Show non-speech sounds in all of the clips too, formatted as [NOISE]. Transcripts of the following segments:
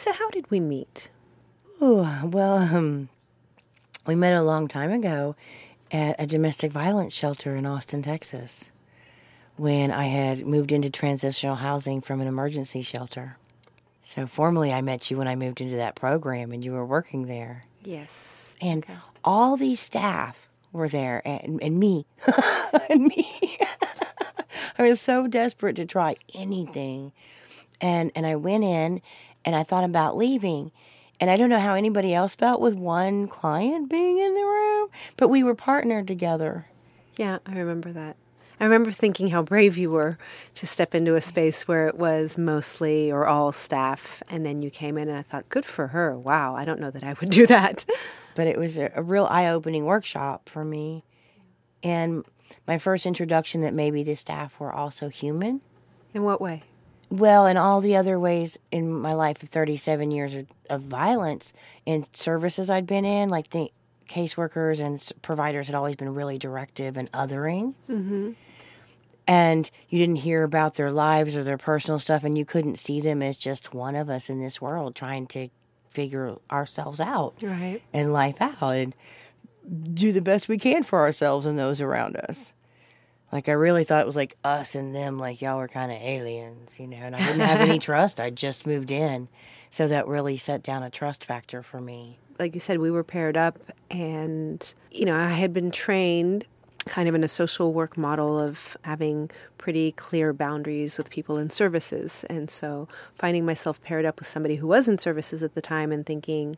Lisa, how did we meet? Oh, well, um, we met a long time ago at a domestic violence shelter in Austin, Texas, when I had moved into transitional housing from an emergency shelter. So formally, I met you when I moved into that program, and you were working there. Yes. And all these staff were there, and, and me, [LAUGHS] and me. [LAUGHS] I was so desperate to try anything, and and I went in, and I thought about leaving, and I don't know how anybody else felt with one client being in the room, but we were partnered together. Yeah, I remember that. I remember thinking how brave you were to step into a space where it was mostly or all staff, and then you came in, and I thought, good for her. Wow, I don't know that I would do that. [LAUGHS] But it was a, a real eye opening workshop for me. And my first introduction that maybe the staff were also human. In what way? Well, in all the other ways in my life of 37 years of, of violence in services I'd been in, like the caseworkers and providers had always been really directive and othering. Mm-hmm. And you didn't hear about their lives or their personal stuff, and you couldn't see them as just one of us in this world trying to figure ourselves out Right. and life out and do the best we can for ourselves and those around us. Like I really thought it was like us and them, like y'all were kind of aliens, you know. And I didn't have any [LAUGHS] trust. I just moved in, so that really set down a trust factor for me. like you said, we were paired up, and you know, I had been trained kind of in a social work model of having pretty clear boundaries with people in services, and so finding myself paired up with somebody who was in services at the time and thinking,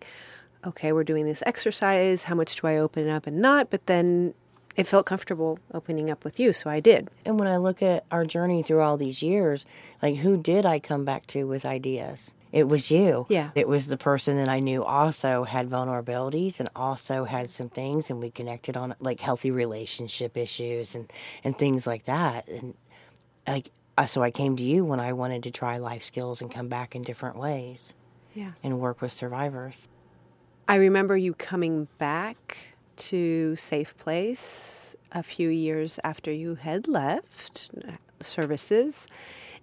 okay, we're doing this exercise. How much do I open up and not? But then it felt comfortable opening up with you, so I did. And when I look at our journey through all these years, like who did I come back to with ideas? It was you. Yeah. It was the person that I knew also had vulnerabilities and also had some things, and we connected on like healthy relationship issues and and things like that. And like, so I came to you when I wanted to try life skills and come back in different ways Yeah. and work with survivors. I remember you coming back to SafePlace a few years after you had left uh, services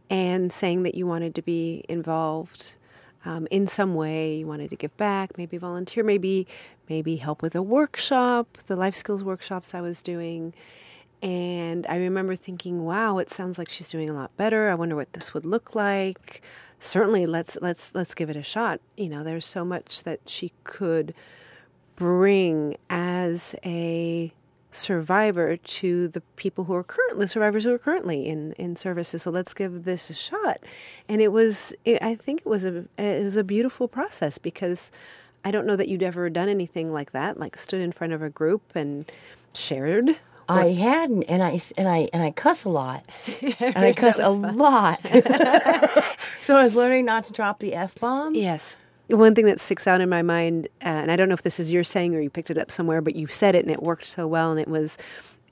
and saying that you wanted to be involved um, in some way. You wanted to give back, maybe volunteer, maybe maybe help with a workshop, the life skills workshops I was doing. And I remember thinking, "Wow, it sounds like she's doing a lot better. I wonder what this would look like." Certainly, let's let's let's give it a shot. You know, there's so much that she could bring as a survivor to the people who are currently survivors who are currently in in services so let's give this a shot and it was it, i think it was a it was a beautiful process because i don't know that you'd ever done anything like that like stood in front of a group and shared I hadn't, and I and I and I cuss a lot, [LAUGHS] and I cuss a lot. [LAUGHS] [LAUGHS] so I was learning not to drop the f bomb. Yes. One thing that sticks out in my mind, uh, and I don't know if this is your saying or you picked it up somewhere, but you said it and it worked so well. And it was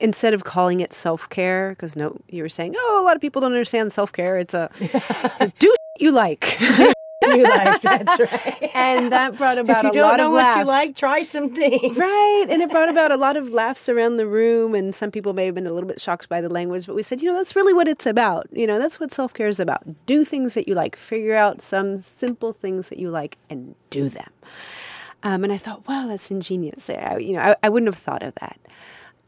instead of calling it self care, because no, you were saying, oh, a lot of people don't understand self care. It's a [LAUGHS] do [LAUGHS] you like. [LAUGHS] [LAUGHS] You like that's right. and that brought about a lot of laughs. if you don't know what you like, try some things. Right. And it brought about a lot of [LAUGHS] laughs around the room. And some people may have been a little bit shocked by the language, but we said, you know, that's really what it's about. You know, that's what self care is about. Do things that you like, figure out some simple things that you like, and do them. Um, and I thought, wow, that's ingenious there. I, you know, I, I wouldn't have thought of that.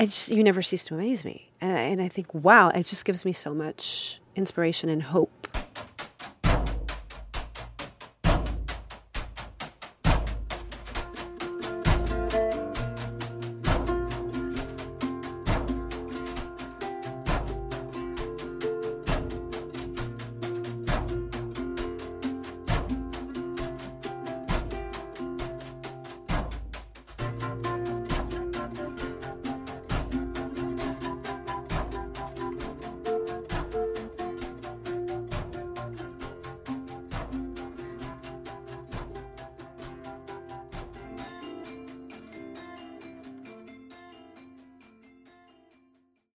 Just, you never cease to amaze me. And, I- and I think, wow, it just gives me so much inspiration and hope.